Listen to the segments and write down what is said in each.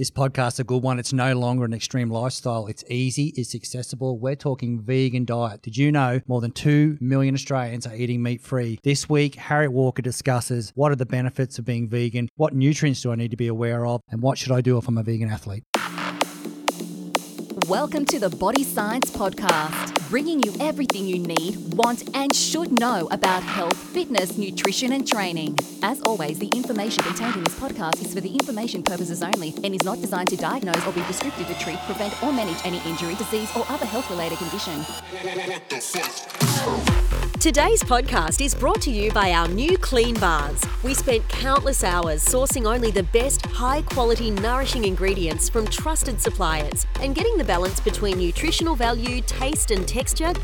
This podcast's a good one. It's no longer an extreme lifestyle. It's easy, it's accessible. We're talking vegan diet. Did you know more than 2 million Australians are eating meat free? This week, Harriet Walker discusses what are the benefits of being vegan, what nutrients do I need to be aware of, and what should I do if I'm a vegan athlete? Welcome to the Body Science Podcast, bringing you everything you need, want, and should know about health, fitness, nutrition, and training. As always, the information contained in this podcast is for the information purposes only and is not designed to diagnose or be prescriptive to treat, prevent, or manage any injury, disease, or other health related condition. Today's podcast is brought to you by our new clean bars. We spent countless hours sourcing only the best, high quality, nourishing ingredients from trusted suppliers and getting the balance between nutritional value, taste, and texture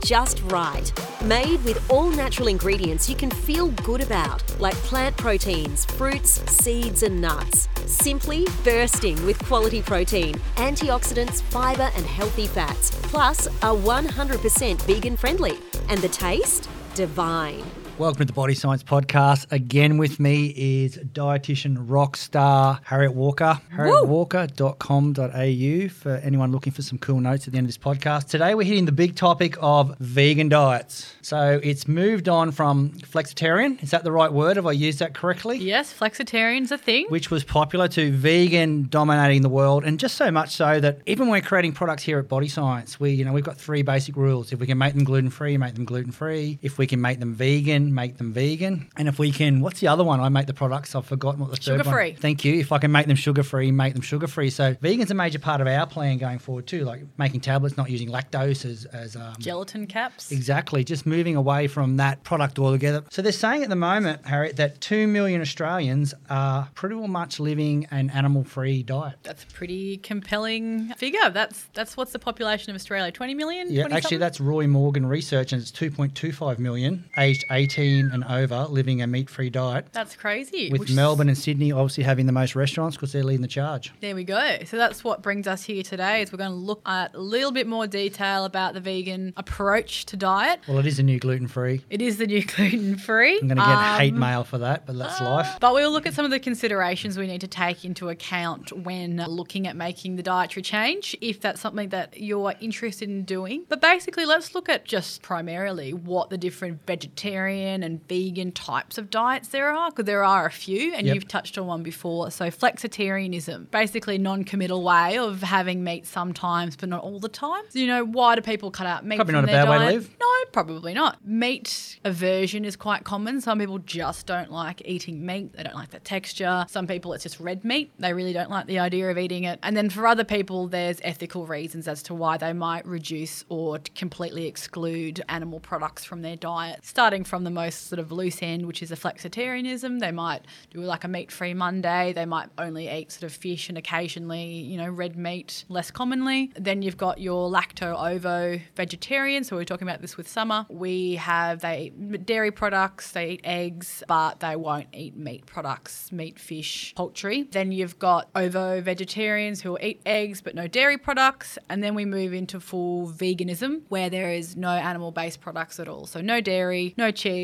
just right. Made with all natural ingredients you can feel good about, like plant proteins, fruits, seeds, and nuts. Simply bursting with quality protein, antioxidants, fiber, and healthy fats, plus are 100% vegan friendly. And the taste? Divine. Welcome to the Body Science Podcast. Again with me is dietitian rock star Harriet Walker. HarrietWalker.com.au for anyone looking for some cool notes at the end of this podcast. Today we're hitting the big topic of vegan diets. So it's moved on from flexitarian. Is that the right word? Have I used that correctly? Yes, flexitarian's a thing. Which was popular to vegan dominating the world, and just so much so that even when we're creating products here at Body Science, we you know we've got three basic rules. If we can make them gluten free, make them gluten free. If we can make them vegan, make them vegan. And if we can, what's the other one? I make the products. I've forgotten what the third Sugar-free. one. Thank you. If I can make them sugar free, make them sugar free. So vegan's a major part of our plan going forward too, like making tablets, not using lactose as as um, Gelatin caps. Exactly, just moving away from that product altogether. So they're saying at the moment, Harriet, that 2 million Australians are pretty much living an animal free diet. That's a pretty compelling figure. That's that's what's the population of Australia? 20 million? Yeah, actually, something? that's Roy Morgan research, and it's 2.25 million aged 18 and over living a meat free diet. That's crazy. With which Melbourne and Sydney obviously having the most restaurants because they're leading the charge. There we go. So that's what brings us here today. Is we're going to look at a little bit more detail about the vegan approach to diet. Well, it is a new gluten free. It is the new gluten free. I'm going to get hate um, mail for that, but that's life. But we'll look at some of the considerations we need to take into account when looking at making the dietary change, if that's something that you're interested in doing. But basically, let's look at just primarily what the different vegetarian and vegan types of diets there are, because there are a few, and Yep. you've touched on one before. So, flexitarianism, basically a non committal way of having meat sometimes, but not all the time. So, you know, why do people cut out meat? Probably from not a their bad way to diet? live. No, probably not. Meat aversion is quite common. Some people just don't like eating meat. They don't like the texture. Some people it's just red meat. They really don't like the idea of eating it. And then for other people, there's ethical reasons as to why they might reduce or completely exclude animal products from their diet. Starting from the most sort of loose end, which is a flexitarianism. They might do like a meat-free Monday. They might only eat sort of fish and occasionally, you know, red meat less commonly. Then you've got your lacto-ovo vegetarian. So we we're talking about this with Summer. We have they eat dairy products, they eat eggs, but they won't eat meat products, meat, fish, poultry. Then you've got ovo vegetarians who will eat eggs but no dairy products. And then we move into full veganism where there is no animal-based products at all. So no dairy, no cheese,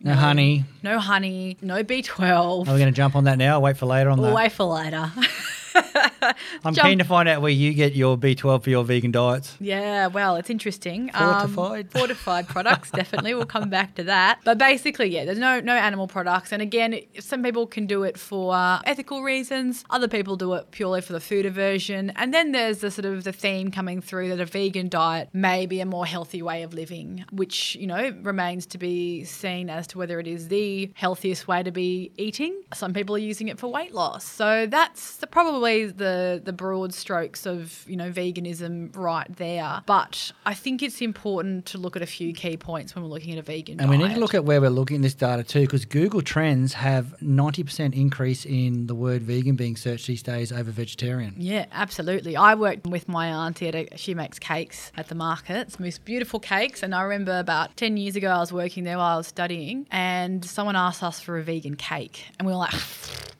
No honey. no honey, no B12. Are we going to jump on that now or wait for later on We'll that? wait for later. I'm jump- keen to find out where you get your B12 for your vegan diets. Yeah, well, it's interesting. Um, Fortified? fortified products, definitely. We'll come back to that. But basically, yeah, there's no no animal products. And again, some people can do it for uh, ethical reasons. Other people do it purely for the food aversion. And then there's the sort of the theme coming through that a vegan diet may be a more healthy way of living, which you know remains to be seen as to whether it is the healthiest way to be eating. Some people are using it for weight loss. So that's the, probably the the broad strokes of you know veganism right there. But I think it's important to look at a few key points when we're looking at a vegan And diet. we need to look at where we're looking at this data too, because Google Trends have 90% increase in the word vegan being searched these days over vegetarian. Yeah, absolutely. I worked with my auntie at a, she makes cakes at the markets, most beautiful cakes. And I remember about 10 years ago, I was working there while I was studying, and someone asked us for a vegan cake. And we were like,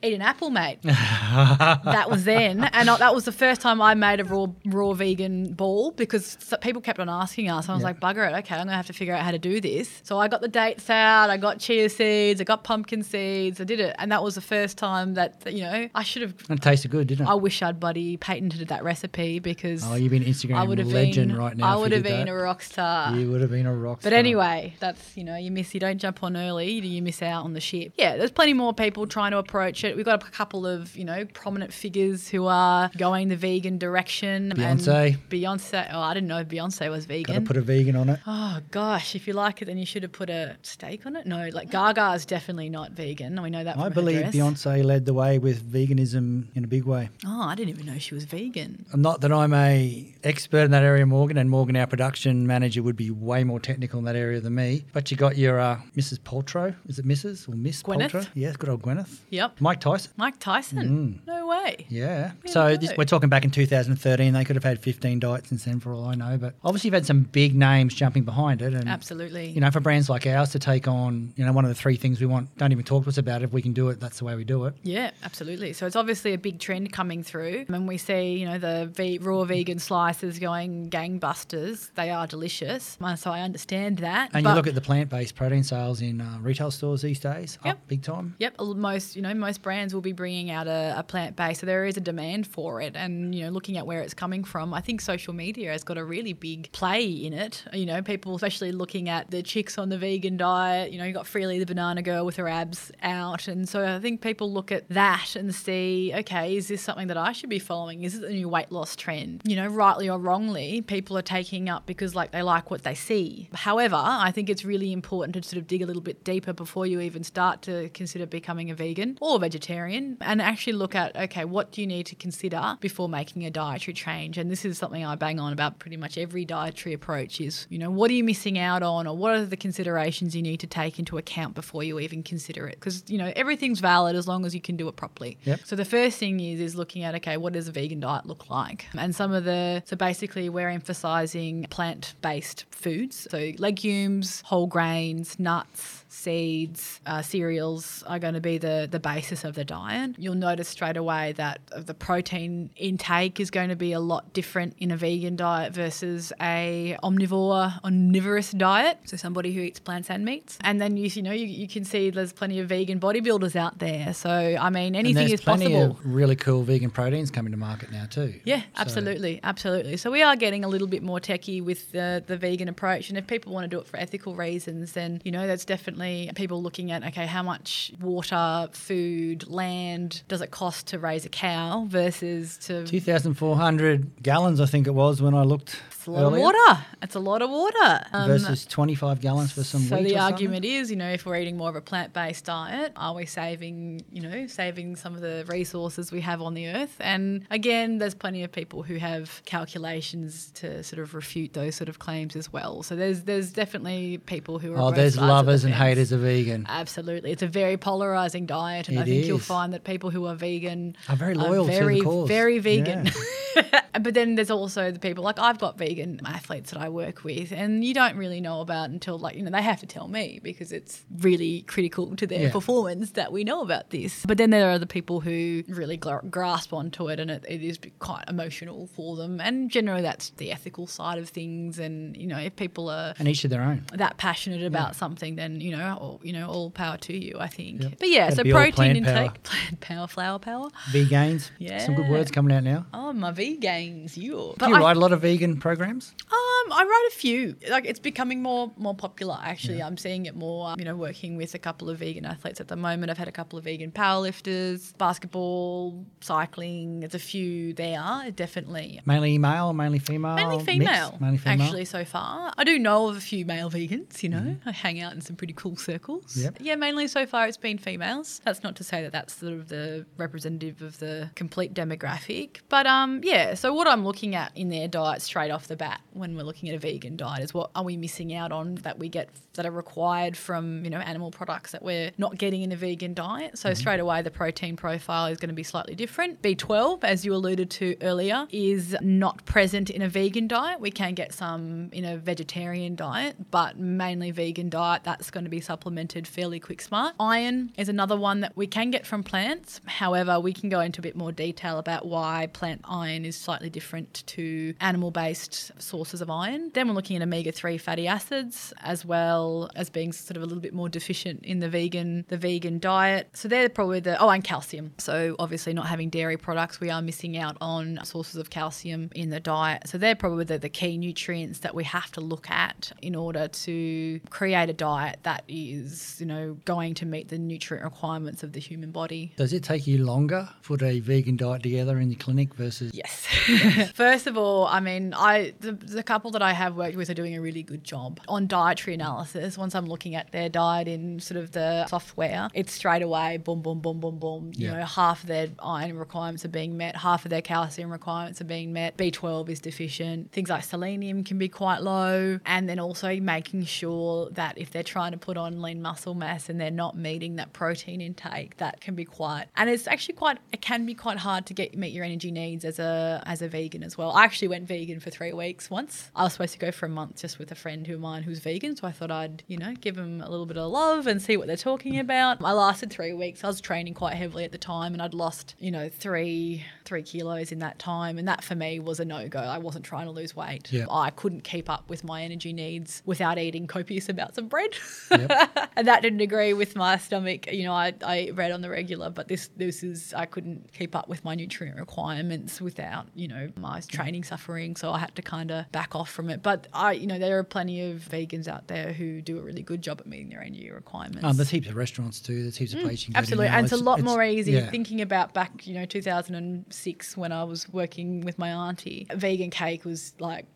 eat an apple, mate. that was then. and I, that was the first time I made a raw raw vegan ball because people kept on asking us. I was Yeah. like, bugger it, okay, I'm gonna have to figure out how to do this. So I got the dates out, I got chia seeds, I got pumpkin seeds, I did it, and that was the first time that you know I should have. And it tasted good, didn't it? I wish I'd bloody patented that recipe because oh, you've been Instagram I would have legend been right now. I would have been that. a rock star. You would have been a rock star. But star. anyway, that's you know you miss you don't jump on early, you miss out on the ship. Yeah, there's plenty more people trying to approach it. We've got a couple of you know prominent figures who are going the vegan direction. and Beyonce. Beyonce. Oh, I didn't know Beyonce was vegan. Got to put a vegan on it. Oh gosh, if you like it, then you should have put a steak on it. No, like Gaga's definitely not vegan. We know that. I believe. Beyonce led the way with veganism in a big way. Oh, I didn't even know she was vegan. Not that I'm a expert in that area, Morgan, and Morgan, our production manager, would be way more technical in that area than me. But you got your uh, Mrs. Paltrow. Is it Mrs. or Miss Gwyneth? Paltrow? Yes, good old Gwyneth. Yep. Mike Tyson. Mike Tyson. No way. Yeah. So this, we're talking back in 2013. They could have had 15 diets since then, for all I know. But obviously, you've had some big names jumping behind it, and Absolutely. You know, for brands like ours to take on, you know, one of the three things we want. Don't even talk to us about it. If we can do it, that's the way we do it. Yeah, absolutely. So it's obviously a big trend coming through. And we see, you know, the ve- raw vegan slices going gangbusters. They are delicious. Uh, So I understand that. And But- you look at the plant-based protein sales in uh, retail stores these days, Yep. up big time. Yep, most you know most brands will be bringing out a, a plant based, so there is a demand for it. And you know, looking at where it's coming from, I think social media has got a really big play in it. You know, people especially looking at the chicks on the vegan diet. You know, you got Freelee the banana girl with her abs out, and so I think people look at that and see, okay, is this something that I should be following? Is it the new weight loss trend? You know, rightly or wrongly, people are taking up because like they like what they see. However, I think it's really important to sort of dig a little bit deeper before you even start to consider becoming a vegan or vegetarian and actually look at okay, what do you need to consider before making a dietary change? And this is something I bang on about pretty much every dietary approach is, you know, what are you missing out on or what are the considerations you need to take into account before you even consider it? Because, you know, everything's valid as long as you can do it properly. Yep. So the first thing is is looking at okay, what does a vegan diet look like? And some of the so basically we're emphasizing plant-based foods, so legumes, whole grains, nuts, seeds, uh, cereals are going to be the the basis of the diet. You'll notice straight away that the protein intake is going to be a lot different in a vegan diet versus a omnivore omnivorous diet. So somebody who eats plants and meats. And then you you know you, you can see there's plenty of vegan bodybuilders out there. So I mean anything is plenty possible. of really cool vegan proteins coming to market now too. Yeah, So- absolutely, absolutely. So we are getting a little bit more techie with the, the vegan approach, and if people want to do it for ethical reasons, then you know that's definitely people looking at okay, how much water, food, land does it cost to raise a cow versus to 2,400 gallons, I think it was when I looked. it's a lot earlier, of water. It's a lot of water. Um, versus 25 gallons for some so the argument is, you know, if we're eating more of a plant-based diet, are we saving, you know, saving some of the resources we have on the earth? And again, there's plenty of people who have calculations to sort of refute those sort of claims as well. So there's there's definitely people who are Oh, there's of the lovers and fence. Of vegan. Absolutely, it's a very polarizing diet, and I It think you'll find that people who are vegan Are very loyal to the very, cause. very vegan. Yeah. but then there's also the people like I've got vegan athletes that I work with, and you don't really know about until like you know they have to tell me because it's really critical to their Yeah. performance that we know about this. But then there are the people who really gr- grasp onto it, and it, it is quite emotional for them. And generally, that's the ethical side of things. And you know, if people are And each of their own. that passionate about something, then you know, all, you know, all power to you. I think. Yep. But yeah, Gotta so protein power. intake, plant power, flower power. Vegains. Some good words coming out now. Oh, my vegans, you. Do you I- write a lot of vegan programs? um, I write a few. Like it's becoming more more popular. Actually, I'm seeing it more. um, You know, working with a couple of vegan athletes at the moment. I've had a couple of vegan powerlifters, basketball, cycling. There's a few there, definitely. Mainly male, mainly female? Mainly mixed? female, Mainly female. actually, so far. I do know of a few male vegans, you know. I hang out in some pretty cool circles. Mm-hmm. Yep. Yeah, mainly so far it's been females. That's not to say that that's sort of the representative of the complete demographic. But um, yeah, so what I'm looking at in their diet straight off the bat when we're looking looking at a vegan diet is what are we missing out on that we get that are required from you know animal products that we're not getting in a vegan diet. So straight away the protein profile is going to be slightly different. B12, as you alluded to earlier, is not present in a vegan diet. We can get some in a vegetarian diet, but mainly vegan diet that's going to be supplemented fairly quick smart. Iron is another one that we can get from plants. However, we can go into a bit more detail about why plant iron is slightly different to animal based sources of iron. Then we're looking at omega 3 fatty acids as well as being sort of a little bit more deficient in the vegan the vegan diet. So they're probably the oh and calcium. So obviously not having dairy products, we are missing out on sources of calcium in the diet. So they're probably the, the key nutrients that we have to look at in order to create a diet that is, you know, going to meet the nutrient requirements of the human body. Does it take you longer put a vegan diet together in the clinic versus? Yes. First of all, I mean, I the, the couple that I have worked with are doing a really good job on dietary analysis. Once I'm looking at their diet in sort of the software, it's straight away boom, boom, boom, boom, boom. You Yeah. know, half of their iron requirements are being met, half of their calcium requirements are being met. B12 is deficient. Things like selenium can be quite low, and then also making sure that if they're trying to put on lean muscle mass and they're not meeting that protein intake, that can be quite. And it's actually quite. It can be quite hard to get meet your energy needs as a as a vegan as well. I actually went vegan for three weeks once. I was supposed to go for a month just with a friend who of mine who's vegan, so I thought I'd you know give them a little bit of love and see what they're talking about. I lasted three weeks. I was training quite heavily at the time, and I'd lost you know three three kilos in that time, and that for me was a no go. I wasn't trying to lose weight. Yeah. I couldn't keep up with my energy needs without eating copious amounts of bread. Yep. and that didn't agree with my stomach. You know, I, I ate bread on the regular, but this this is I couldn't keep up with my nutrient requirements without you know my training suffering. So I had to kind of back off from it. But I you know there are plenty of vegans out there who do a really good job at meeting their energy requirements. Um, there's heaps of restaurants too. There's heaps of places you can Mm, Absolutely, and it's, a lot more easy. yeah. Thinking about back, you know, 2006 when I was working with my auntie, vegan cake was like.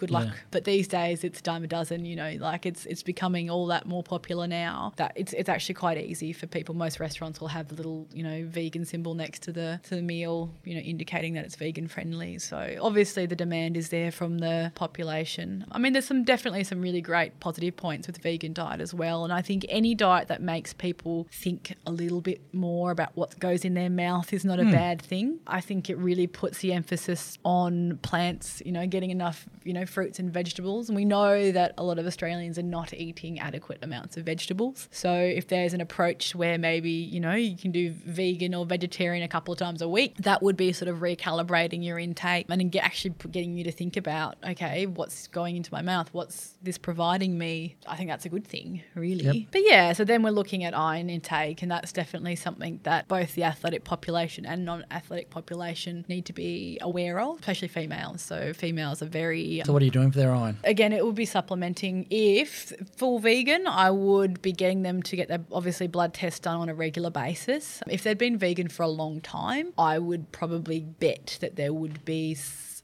Good luck, Yeah. but these days it's a dime a dozen. You know, like it's it's becoming all that more popular now. That it's it's actually quite easy for people. Most restaurants will have the little you know vegan symbol next to the to the meal, you know, indicating that it's vegan friendly. So obviously the demand is there from the population. I mean, there's some definitely some really great positive points with the vegan diet as well. And I think any diet that makes people think a little bit more about what goes in their mouth is not a hmm. bad thing. I think it really puts the emphasis on plants, you know, getting enough, you know, fruits and vegetables. And we know that a lot of Australians are not eating adequate amounts of vegetables. So if there's an approach where maybe, you know, you can do vegan or vegetarian a couple of times a week, that would be sort of recalibrating your intake and get, actually getting you to think about, okay, what's going into my mouth? What's this providing me? I think that's a good thing, really. Yep. But yeah, so then we're looking at iron intake, and that's definitely something that both the athletic population and non athletic population need to be aware of, especially females. So females are very. So what are you doing for their iron? Again, it would be supplementing. If full vegan, I would be getting them to get their obviously blood tests done on a regular basis. If they'd been vegan for a long time, I would probably bet that there would be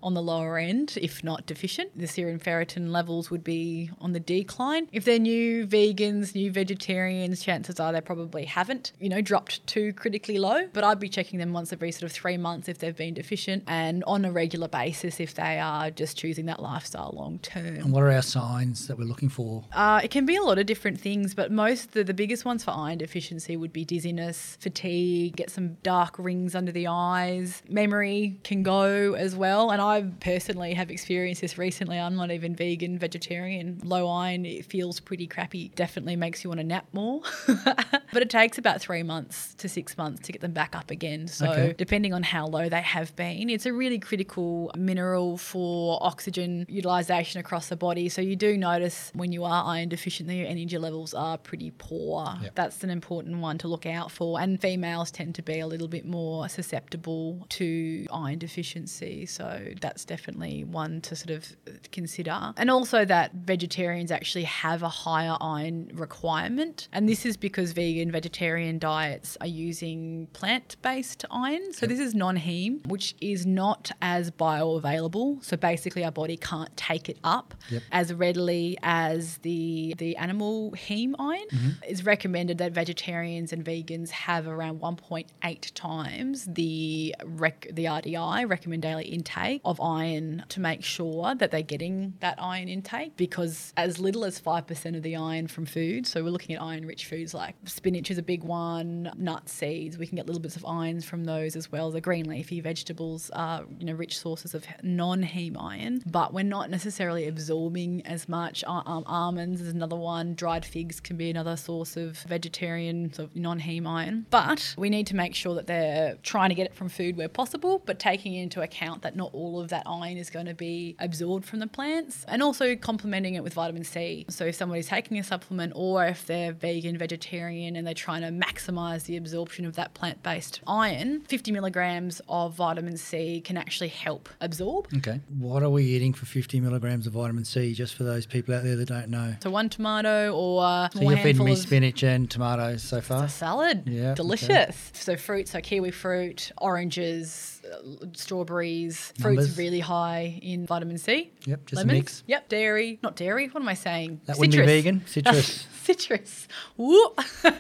on the lower end, if not deficient. The serum ferritin levels would be on the decline. If they're new vegans, new vegetarians, chances are they probably haven't, you know, dropped too critically low. But I'd be checking them once every sort of three months if they've been deficient and on a regular basis if they are just choosing that lifestyle long term. And what are our signs that we're looking for? Uh, it can be a lot of different things, but most the, the biggest ones for iron deficiency would be dizziness, fatigue, get some dark rings under the eyes. Memory can go as well, and I personally have experienced this recently. I'm not even vegan, vegetarian. Low iron, it feels pretty crappy. Definitely makes you want to nap more, but it takes about three months to six months to get them back up again. So Okay. depending on how low they have been, it's a really critical mineral for oxygen utilization across the body. So you do notice when you are iron deficient that your energy levels are pretty poor. Yep. That's an important one to look out for. And females tend to be a little bit more susceptible to iron deficiency. So that's definitely one to sort of consider. And also that vegetarians actually have a higher iron requirement. And this is because vegan vegetarian diets are using plant based iron. So this is non heme, which is not as bioavailable. So basically, our body can't take it up Yep. as readily as the the animal heme iron. Mm-hmm. It's recommended that vegetarians and vegans have around 1.8 times the rec- the RDI recommended daily intake of iron to make sure that they're getting that iron intake because as little as 5% of the iron from food, so we're looking at iron rich foods like spinach is a big one, nuts, seeds, we can get little bits of irons from those as well. The green leafy vegetables are, you know, rich sources of non-heme iron, but we're not necessarily absorbing as much. Um, almonds is another one, dried figs can be another source of vegetarian sort of non-heme iron. But we need to make sure that they're trying to get it from food where possible, but taking into account that not all of that iron is going to be absorbed from the plants and also complementing it with vitamin C. So if somebody's taking a supplement or if they're vegan, vegetarian and they're trying to maximize the absorption of that plant-based iron, 50 milligrams of vitamin C can actually help absorb. Okay. What are we eating for 50 milligrams of vitamin C, just for those people out there that don't know? So one tomato or So you're feeding me spinach and tomatoes so far? a salad. Yeah, okay. Delicious. So fruit, so kiwi fruit, oranges, uh, strawberries. Numbers. Fruit's really high in vitamin C. Yep, just a Lemons. mix. Yep, dairy. Not dairy. What am I saying? That wouldn't be vegan. Citrus. Citrus.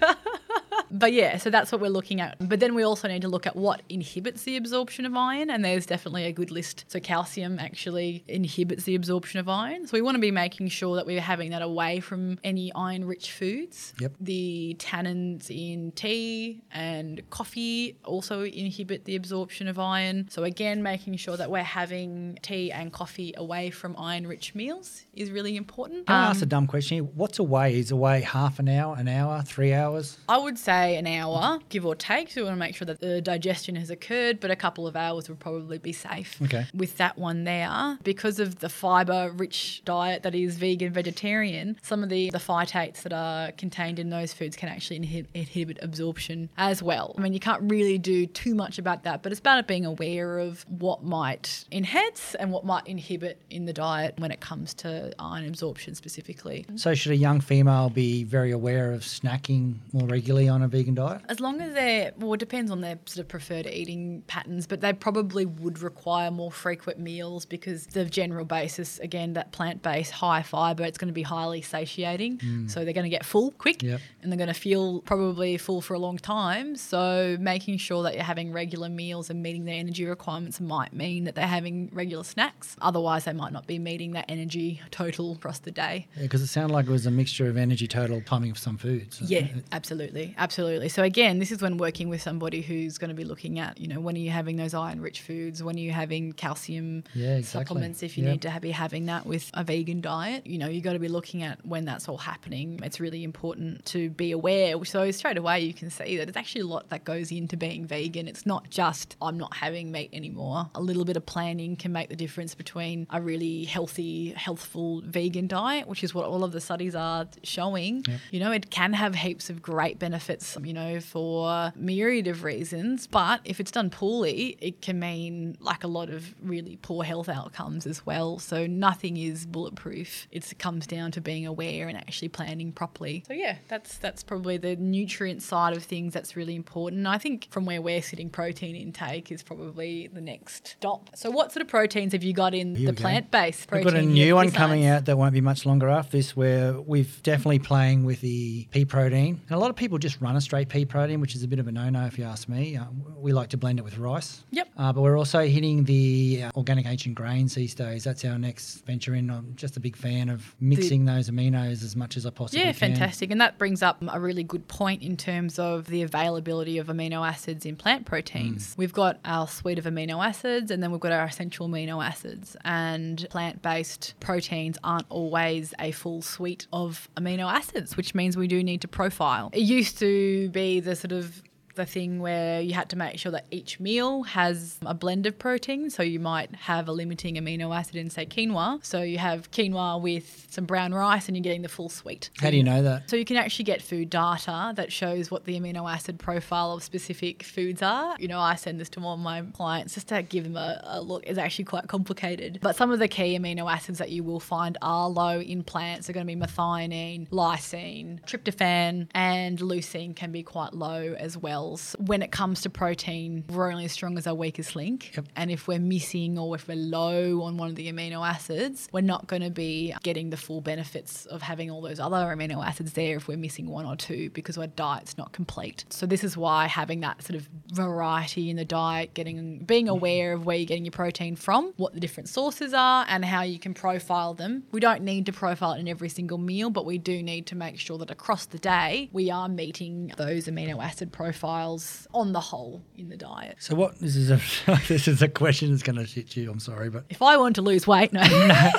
But yeah, so that's what we're looking at. But then we also need to look at what inhibits the absorption of iron, and there's definitely a good list. So calcium actually inhibits the absorption of iron. So we want to be making sure that we're having that away from any iron-rich foods. Yep. The tannins in tea and coffee also inhibit the absorption of iron. So again, making sure that we're having tea and coffee away from iron-rich meals is really important. Can I ask Um, a dumb question? here? What's away? Is away half an hour, an hour, three hours? I would say an hour, give or take. So we want to make sure that the digestion has occurred, but a couple of hours would probably be safe. Okay. With that one there, because of the fiber rich diet that is vegan vegetarian, some of the, the phytates that are contained in those foods can actually inhib- inhibit absorption as well. I mean, you can't really do too much about that, but it's about being aware of what might enhance and what might inhibit in the diet when it comes to iron absorption specifically. So should a young female be very aware of snacking more regularly on a vegan diet? As long as they're, well, it depends on their sort of preferred eating patterns, but they probably would require more frequent meals because the general basis, again, that plant based, high fiber, it's going to be highly satiating. Mm. So they're going to get full quick Yep. and they're going to feel probably full for a long time. So making sure that you're having regular meals and meeting their energy requirements might mean that they're having regular snacks. Otherwise, they might not be meeting that energy total across the day. Yeah, because it sounded like it was a mixture of energy total timing of some foods. Yeah, absolutely, absolutely. So again, this is when working with somebody who's going to be looking at, you know, when are you having those iron-rich foods? When are you having calcium Yeah, exactly. supplements? If you need to be having that with a vegan diet, you know, you got to be looking at when that's all happening. It's really important to be aware. So straight away, you can see that it's actually a lot that goes into being vegan. It's not just I'm not having meat anymore. A little bit of planning can make the difference between a really healthy, healthful vegan diet, which is what all of the studies are showing. You know, it can have heaps of great benefits, you know, for myriad of reasons. But if it's done poorly, it can mean like a lot of really poor health outcomes as well. So nothing is bulletproof. It's, it comes down to being aware and actually planning properly. So yeah, that's that's probably the nutrient side of things that's really important. I think from where we're sitting, protein intake is probably the next stop. So what sort of proteins have you got in Here the plant-based protein? We've got a new one Designs? coming out that won't be much longer after this, where we've definitely playing with the pea protein. And a lot of people just run a straight pea protein, which is a bit of a no-no if you ask me. Uh, we like to blend it with rice. Yep. Uh, but we're also hitting the uh, organic ancient grains these days. That's our next venture in. I'm just a big fan of mixing those aminos as much as I possibly Yeah, can. Yeah, fantastic. And that brings up a really good point in terms of the availability of amino acids in plant proteins. We've got our suite of amino acids and then we've got our essential amino acids. And plant based proteins aren't always a full suite of amino acids, which means we do need to profile. It used to be the sort of the thing where you had to make sure that each meal has a blend of protein. So you might have a limiting amino acid in, say, quinoa. So you have quinoa with some brown rice and you're getting the full suite. How do you know that? So you can actually get food data that shows what the amino acid profile of specific foods are. You know, I send this to all my clients just to give them a, a look. It's actually quite complicated. But some of the key amino acids that you will find are low in plants are going to be methionine, lysine, tryptophan, and leucine can be quite low as well. Profiles, when it comes to protein, we're only as strong as our weakest link. Yep. And if we're missing or if we're low on one of the amino acids, we're not going to be getting the full benefits of having all those other amino acids there if we're missing one or two because our diet's not complete. So this is why having that sort of variety in the diet, getting being mm-hmm. aware of where you're getting your protein from, what the different sources are, and how you can profile them. We don't need to profile it in every single meal, but we do need to make sure that across the day we are meeting those amino acid profiles on the whole in the diet. So what? This is a this is a question that's going to hit you. I'm sorry, but If I want to lose weight, no.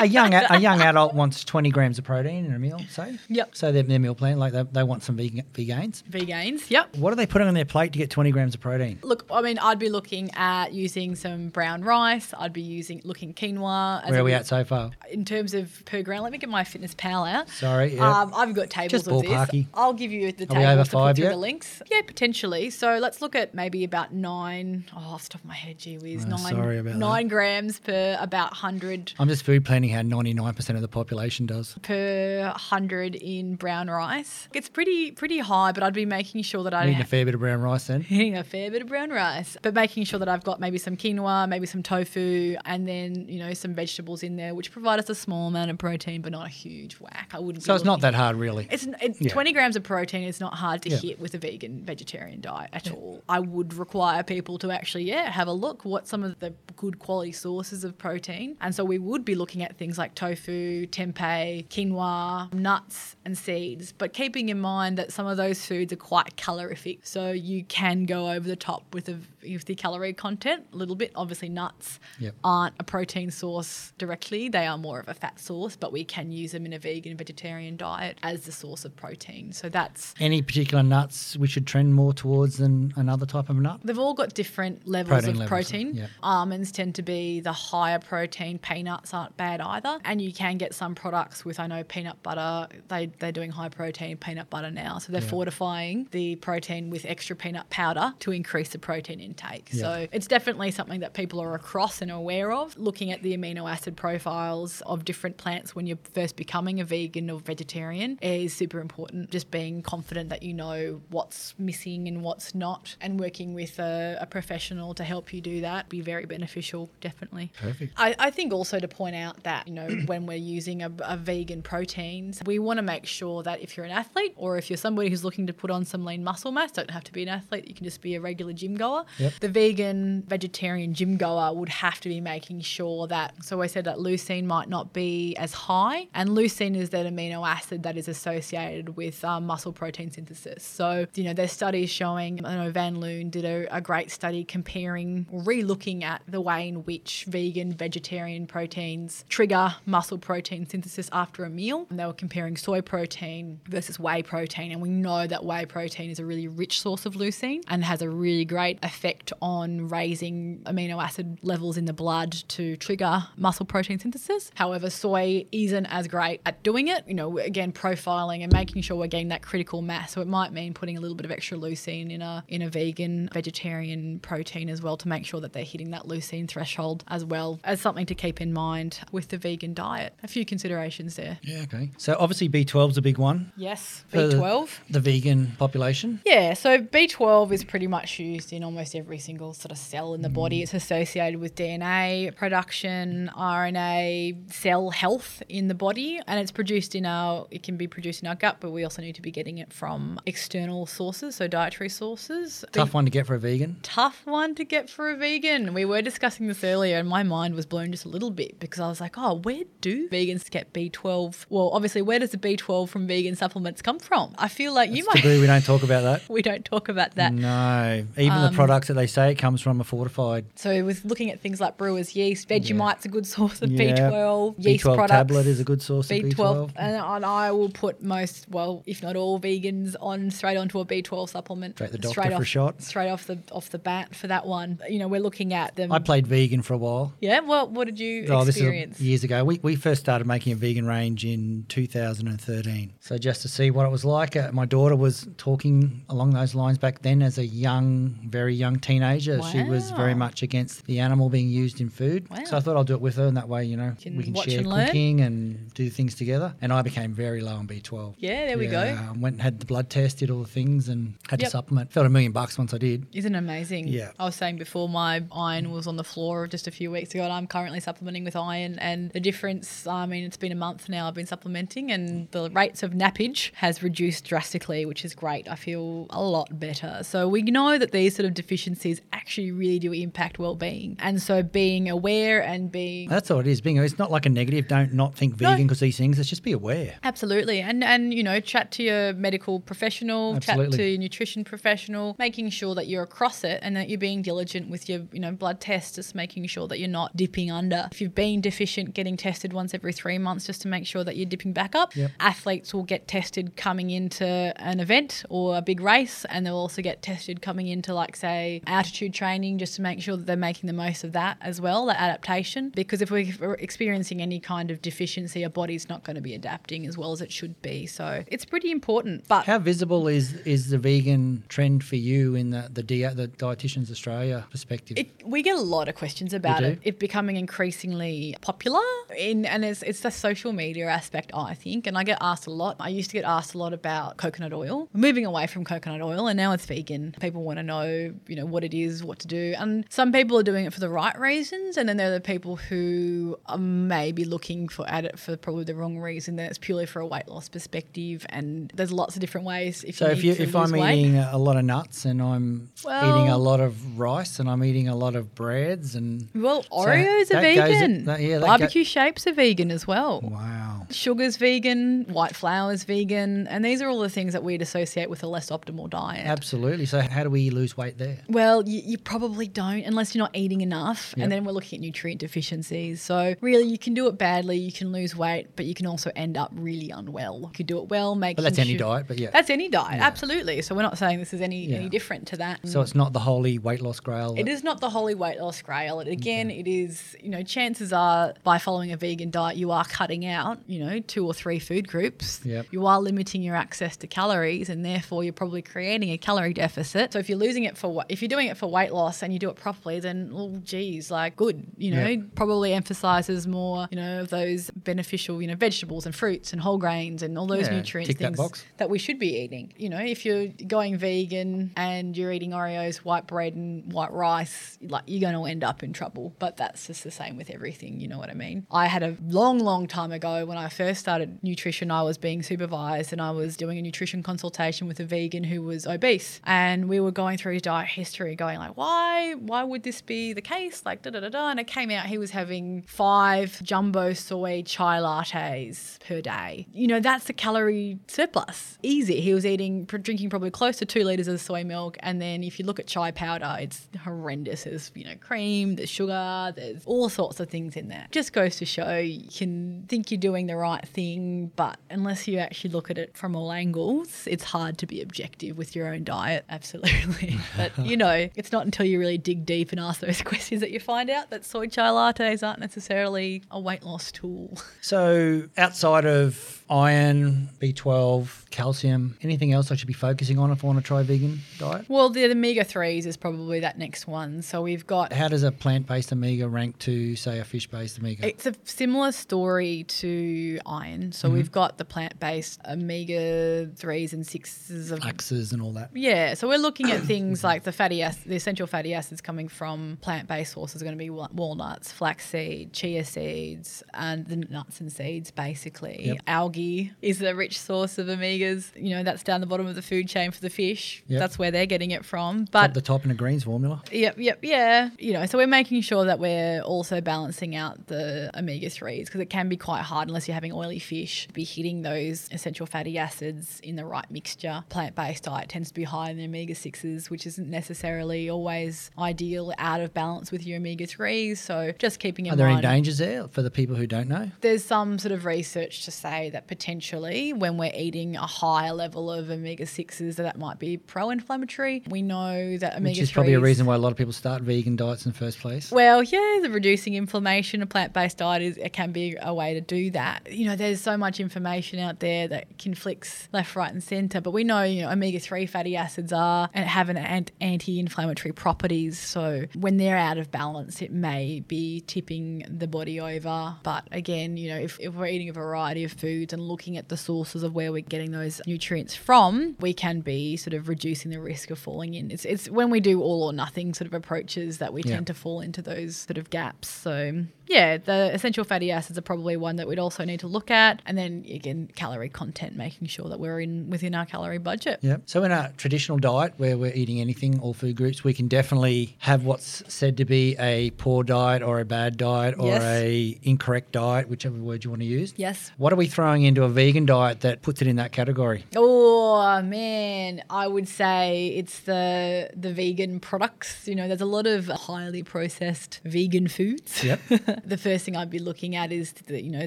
a young a young adult wants 20 grams of protein in a meal, say. Yep. So their, their meal plan, like they, they want some vegan vegains. Vegans, yep. What are they putting on their plate to get 20 grams of protein? Look, I mean, I'd be looking at using some brown rice. I'd be using looking quinoa. As Where are we at so far? In terms of per gram, let me get MyFitnessPal out. Sorry, yeah. Um, I've got tables Just of this. ballparky. I'll give you the Are we over tables to put through yet? the links. Yeah, potentially. So let's look at maybe about nine. Oh, off the top of my head, gee whiz, Oh, nine. sorry about that. nine grams per about hundred I'm just food planning how 99% of the population does. per hundred in brown rice. It's pretty pretty high, but I'd be making sure that I Eating a fair bit of brown rice then. eating a fair bit of brown rice, but making sure that I've got maybe some quinoa, maybe some tofu, and then you know some vegetables in there, which provide us a small amount of protein, but not a huge whack. I wouldn't. So it's not that hard, really. It's it, Yeah. 20 grams of protein is not hard to Yeah. hit with a vegan vegetarian diet at all. I would require people to actually, yeah, have a look what some of the good quality sources of protein. And so we would be looking at things like tofu, tempeh, quinoa, nuts, and seeds. But keeping in mind that some of those foods are quite calorific. So you can go over the top with, a, with the calorie content a little bit. Obviously, nuts Yep. aren't a protein source directly, they are more of a fat source, but we can use them in a vegan vegetarian diet as the source of protein. So that's Any particular nuts we should trend more towards than another type of nut? They've all got different levels Protein of levels, protein. yeah. Almonds tend to be the higher protein. Peanuts aren't bad either. And you can get some products with, I know, peanut butter. They, they're doing high protein peanut butter now. So they're fortifying the protein with extra peanut powder to increase the protein intake. Yeah. So it's definitely something that people are across and aware of. Looking at the amino acid profiles of different plants when you're first becoming a vegan or vegetarian is super important. Just being confident that you know what's missing and what's not, and working with a, a professional to help you do that be very beneficial, definitely. Perfect. I, I think also to point out that, you know, when we're using a, a vegan proteins, we want to make sure that if you're an athlete or if you're somebody who's looking to put on some lean muscle mass, don't have to be an athlete, you can just be a regular gym goer. Yep. The vegan, vegetarian gym goer would have to be making sure that, so I said that leucine might not be as high, and leucine is that amino acid that is associated with um, muscle protein synthesis. So, you know, there's studies showing, I know Van Loon did a, a great study comparing, re-looking at the way in which vegan, vegetarian proteins trigger muscle protein synthesis after a meal. And they were comparing soy protein versus whey protein. And we know that whey protein is a really rich source of leucine and has a really great effect on raising amino acid levels in the blood to trigger muscle protein synthesis. However, soy isn't as great at doing it. You know, again, profiling and making sure we're getting that critical mass. So it might mean putting a little bit of extra leucine in a in a vegan vegetarian protein as well to make sure that they're hitting that leucine threshold as well as something to keep in mind with the vegan diet. A few considerations there. Yeah, okay. So obviously B12 is a big one Yes, B12. The vegan population. Yeah, so B12 is pretty much used in almost every single sort of cell in the body. Mm. It's associated with DNA production, RNA, cell health in the body, and it's produced in our, it can be produced in our gut, but we also need to be getting it from external sources, so dietary sources. Tough one to get for a vegan. Tough one to get for a vegan. We were discussing this earlier, and my mind was blown just a little bit because I was like, oh, where do vegans get B12? Well, obviously, where does the B12 from vegan supplements come from? I feel like you might. taboo. We don't talk about that. we don't talk about that. No, even Um, the products that they say it comes from are fortified. So with looking at things like brewer's yeast, Vegemite's a good source of Yeah. B12. Yeast B12 products. tablet is a good source of B12, B12. and, and I will put most, well, if not all vegans on straight onto a B12 supplement. Straight the doctor for a off, shot. Straight off the off the bat for that one. You know, we're looking at them. I played vegan for a while. yeah. Well, what did you Oh, this is a, experience? Years ago. We, we first started making a vegan range in 2013. So just to see what it was like, uh, my daughter was talking along those lines back then as a young, very young teenager. She was very much against the animal being used in food. Wow. So I thought I'll do it with her, and that way, you know, Can we can share and cooking and do things together. And I became very low on B12. Yeah, there we go. I went and had the blood test, did all the things, and had Yep. to supplement. Felt a million bucks once I did. Isn't it amazing? Yeah. I was saying before my iron was on the floor just a few weeks ago, and I'm currently supplementing with iron. And the difference, I mean, it's been a month now I've been supplementing, and the rates of nappage has reduced drastically, which is great. I feel a lot better. So we know that these sort of deficiencies actually really do impact well-being, and so being aware and being That's all it is. Being it's not like a negative. Don't not think vegan because these things. It's just be aware. Absolutely. And and you know, chat to your medical professional, chat to your nutrition professional, making sure that you're across it and that you're being diligent with your, you know, blood tests, just making sure that you're not dipping under. If you've been deficient, getting tested once every 3 months just to make sure that you're dipping back up. Yep. Athletes will get tested coming into an event or a big race and they'll also get tested coming into like say altitude training just to make sure that they're making the most of that as well, that adaptation because if we're experiencing any kind of deficiency, our body's not going to be adapting as well as it should be. So it's pretty important. But How visible is is the vegan trend for you in the the, dia- the Dietitians Australia perspective? It, we get a lot of questions about it. It becoming increasingly popular, in and it's it's the social media aspect, I think. And I get asked a lot. I used to get asked a lot about coconut oil. Moving away from coconut oil, and now it's vegan. People want to know, you know, what it is, what to do, and some people are doing it for the right reasons, and then there are the people who are maybe looking for at it for probably the wrong reason. That it's purely for a weight loss perspective, and there's lots of different ways. If so you if you if I'm weight. eating a lot of nuts and I'm Well- eating a lot of rice and I'm eating a lot of breads and Well, So Oreos are that goes- vegan. that- yeah, that Barbecue shapes are vegan as well. wow. Sugar's vegan, white flour's vegan, and these are all the things that we'd associate with a less optimal diet. Absolutely. So how do we lose weight there? Well, you, you probably don't unless you're not eating enough. Yep. And then we're looking at nutrient deficiencies. So, really, you can do it badly, you can lose weight, but you can also end up really unwell. You could do it well, making But that's any sure- diet. But yeah. That's any diet, Yeah. absolutely. So, we're not saying this is any, Yeah. any different to that. so it's not the holy weight loss grail. It is not the holy weight loss grail. It, again, it is, you know, chances are by following a vegan diet, you are cutting out, you know, two or three food groups. Yep. You are limiting your access to calories and therefore you're probably creating a calorie deficit. So if you're losing it for, if you're doing it for weight loss and you do it properly, then, well, geez, like good, you know, Yep. probably emphasizes more, you know, of those beneficial, you know, vegetables and fruits and whole grains and all those Yeah, nutrients that things box. that we should be eating. You know, if you're going vegan and you're eating Oreos, white bread, and white rice, like you're going to end up in trouble. But that's just the same with everything. You know what I mean? I had a long, long time ago when I first started nutrition, I was being supervised and I was doing a nutrition consultation with a vegan who was obese, and we were going through his diet history, going like, why, why would this be the case? Like da da da da. And it came out he was having five jumbo soy chai lattes per day. You know, that's the calorie surplus. Easy. He was eating, drinking probably close to two liters of soy milk. And then if you look at chai powder, it's horrendous. There's, you know, cream, there's sugar, there's all sorts of things in there. Just goes to show you can think you're doing the right thing, but unless you actually look at it from all angles, it's hard to be objective with your own diet. Absolutely. but, you know, it's not until you really dig deep and ask those questions that you find out that soy chai lattes aren't necessarily a weight loss tool. So outside of iron, B12, calcium, anything else I should be focusing on if I want to try a vegan diet? Well, the omega 3s is probably that next one. So we've got How does a plant-based omega rank to, say, a fish-based omega? It's a similar story to iron. So mm-hmm. we've got the plant based omega 3s and 6s of. Axes and all that. Yeah, so we're looking at things like the fatty acids, the essential fatty acids coming from plant-based sources are going to be wa- walnuts, flaxseed, chia seeds, and the nuts and seeds basically. Yep. Algae is a rich source of omegas. You know, that's down the bottom of the food chain for the fish. Yep. That's where they're getting it from. At But the top in a greens formula. Yep, yep, yeah. You know, so we're making sure that we're also balancing out the omega 3s because it can be quite hard unless you're having oily fish to be hitting those essential fatty acids in the right mixture. Plant based diet tends to be high in the omega 6s, which isn't necessarily always ideal out of balance with your omega 3s. So just keeping in Are there any dangers there for the people who don't know? There's some sort of research to say that potentially when we're eating a higher level of omega 6s that, that might be pro inflammatory. We know that omega 3s. Which is probably a reason why a lot of people start vegan diets in the first place. Well, yeah, the reducing inflammation, a plant based diet is, it can be a way to do that. You know, there's so much information out there that conflicts left, right, and centre, but we know, you know, omega 3 fatty acids are and have an anti inflammatory properties. So when they're out of balance, it may be tipping the body over. But again, you know, if, if we're eating a variety of foods and looking at the sources of where we're getting those nutrients from, we can be sort of reducing the risk of falling in. It's, it's when we do all or nothing sort of approaches that we Yeah. tend to fall into those sort of gaps. So yeah, the essential fatty acids are probably one that we'd also need to look at. And then again, calorie content, making sure that we're in within our calorie budget. Yep. So in a traditional diet where we're eating anything, all food groups, we can definitely have what's said to be a poor diet or a bad diet or Yes. a incorrect diet, whichever word you want to use. Yes. What are we throwing into a vegan diet that puts it in that category? Oh Oh, man, I would say it's the the vegan products. You know, there's a lot of highly processed vegan foods. Yep. the first thing I'd be looking at is the you know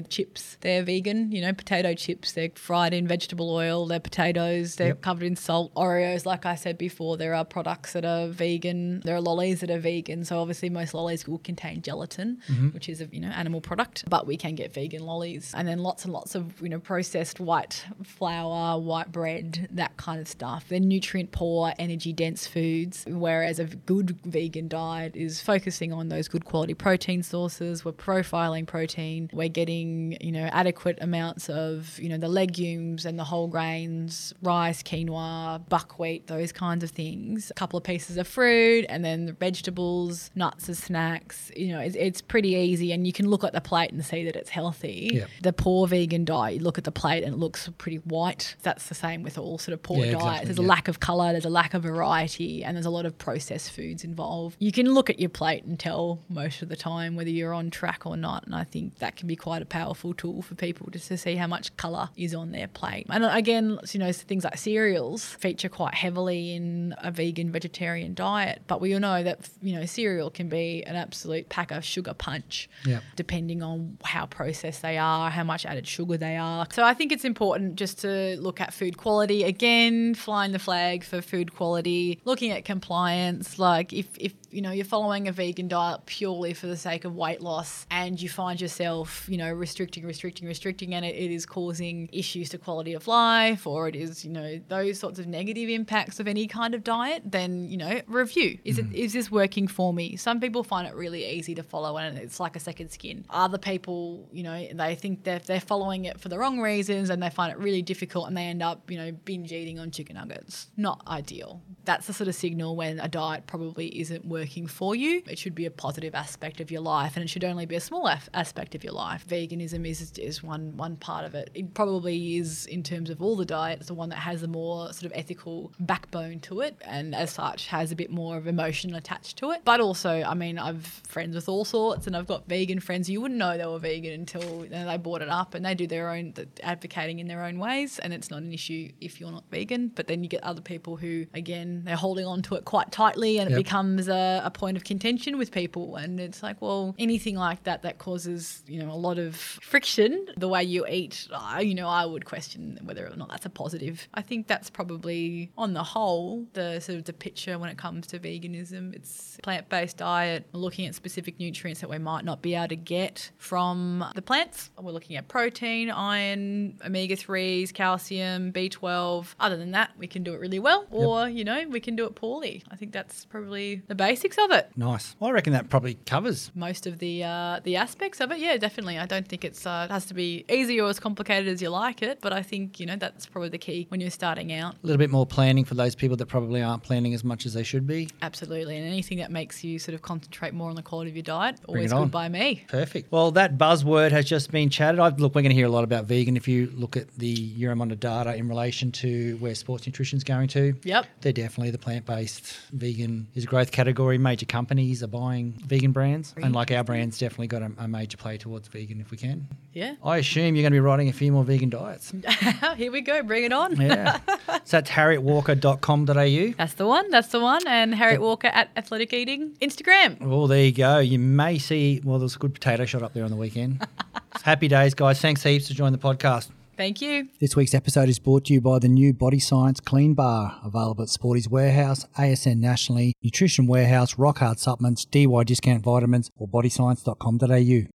chips. They're vegan. You know, potato chips. They're fried in vegetable oil. They're potatoes. They're Yep. covered in salt. Oreos, like I said before, there are products that are vegan. There are lollies that are vegan. So obviously, most lollies will contain gelatin, mm-hmm. which is a you know animal product. But we can get vegan lollies, and then lots and lots of you know processed white flour, white bread, that kind of stuff. They're nutrient poor, energy dense foods. Whereas a good vegan diet is focusing on those good quality protein sources. We're profiling protein. We're getting you know adequate amounts of you know the legumes and the whole grains, rice, quinoa, buckwheat, those kinds of things. A couple of pieces of fruit, and then the vegetables, nuts as snacks. You know, it's, it's pretty easy, and you can look at the plate and see that it's healthy. Yeah. The poor vegan diet, you look at the plate and it looks pretty white. That's the same with all sort of poor Yeah, diets. exactly, There's a lack of color, there's a lack of variety, and there's a lot of processed foods involved. You can look at your plate and tell most of the time whether you're on track or not, and I think that can be quite a powerful tool for people just to see how much color is on their plate. And again, you know, things like cereals feature quite heavily in a vegan vegetarian diet, but we all know that you know cereal can be an absolute pack of sugar punch Yeah. depending on how processed they are, how much added sugar they are. So I think it's important just to look at food quality again, flying the flag for food quality, looking at compliance. Like if if you know you're following a vegan diet purely for the sake of weight loss and you find yourself you know restricting restricting restricting and it, it is causing issues to quality of life or it is you know those sorts of negative impacts of any kind of diet then you know review. Is it hmm. is this working for me? Some people find it really easy to follow and it's like a second skin. Other people you know they think that they're following it for the wrong reasons and they find it really difficult and they end up you know binge eating on chicken nuggets. Not ideal. That's the sort of signal when a diet probably isn't working for you it should be a positive aspect of your life and it should only be a small af- aspect of your life. Veganism is is one one part of it. It probably is in terms of all the diets the one that has a more sort of ethical backbone to it and as such has a bit more of emotion attached to it. But also i mean i've friends with all sorts and i've got vegan friends. You wouldn't know they were vegan until you know, they brought it up and they do their own advocating in their own ways and it's not an issue if you're not vegan. But then you get other people who again they're holding on to it quite tightly and it becomes a, a point of contention with people and it's like well anything like that that causes you know a lot of friction the way you eat you know i would question whether or not that's a positive. I think that's probably on the whole the sort of the picture when it comes to veganism. It's plant-based diet looking at specific nutrients that we might not be able to get from the plants. We're looking at protein iron omega-3s calcium b12 other than that we can do it really well or you know we can do it poorly. I think that's probably the basics of it Nice. Well, I reckon that probably covers. most of the uh, the aspects of it. Yeah, definitely. I don't think it's uh, it has to be easy or as complicated as you like it, but I think you know that's probably the key when you're starting out. A little bit more planning for those people that probably aren't planning as much as they should be. Absolutely, and anything that makes you sort of concentrate more on the quality of your diet, always good by me. Perfect. Well, that buzzword has just been chatted. I, look, we're going to hear a lot about vegan if you look at the Euromonitor data in relation to where sports nutrition is going to. Yep. They're definitely the plant based vegan is a growth category. Major companies are buying vegan brands, and like our brand's definitely got a, a major play towards vegan if we can. Yeah. I assume you're going to be writing a few more vegan diets. Here we go. Bring it on. Yeah. so that's harrietwalker.com.au. That's the one. That's the one. And Harriet Walker at Athletic Eating Instagram. Well, there you go. You may see, well, there's a good potato shot up there on the weekend. Happy days, guys. Thanks heaps for joining the podcast. Thank you. This week's episode is brought to you by the new Body Science Clean Bar, available at Sporty's Warehouse, ASN Nationally, Nutrition Warehouse, Rock Hard Supplements, DY Discount Vitamins, or bodyscience.com.au.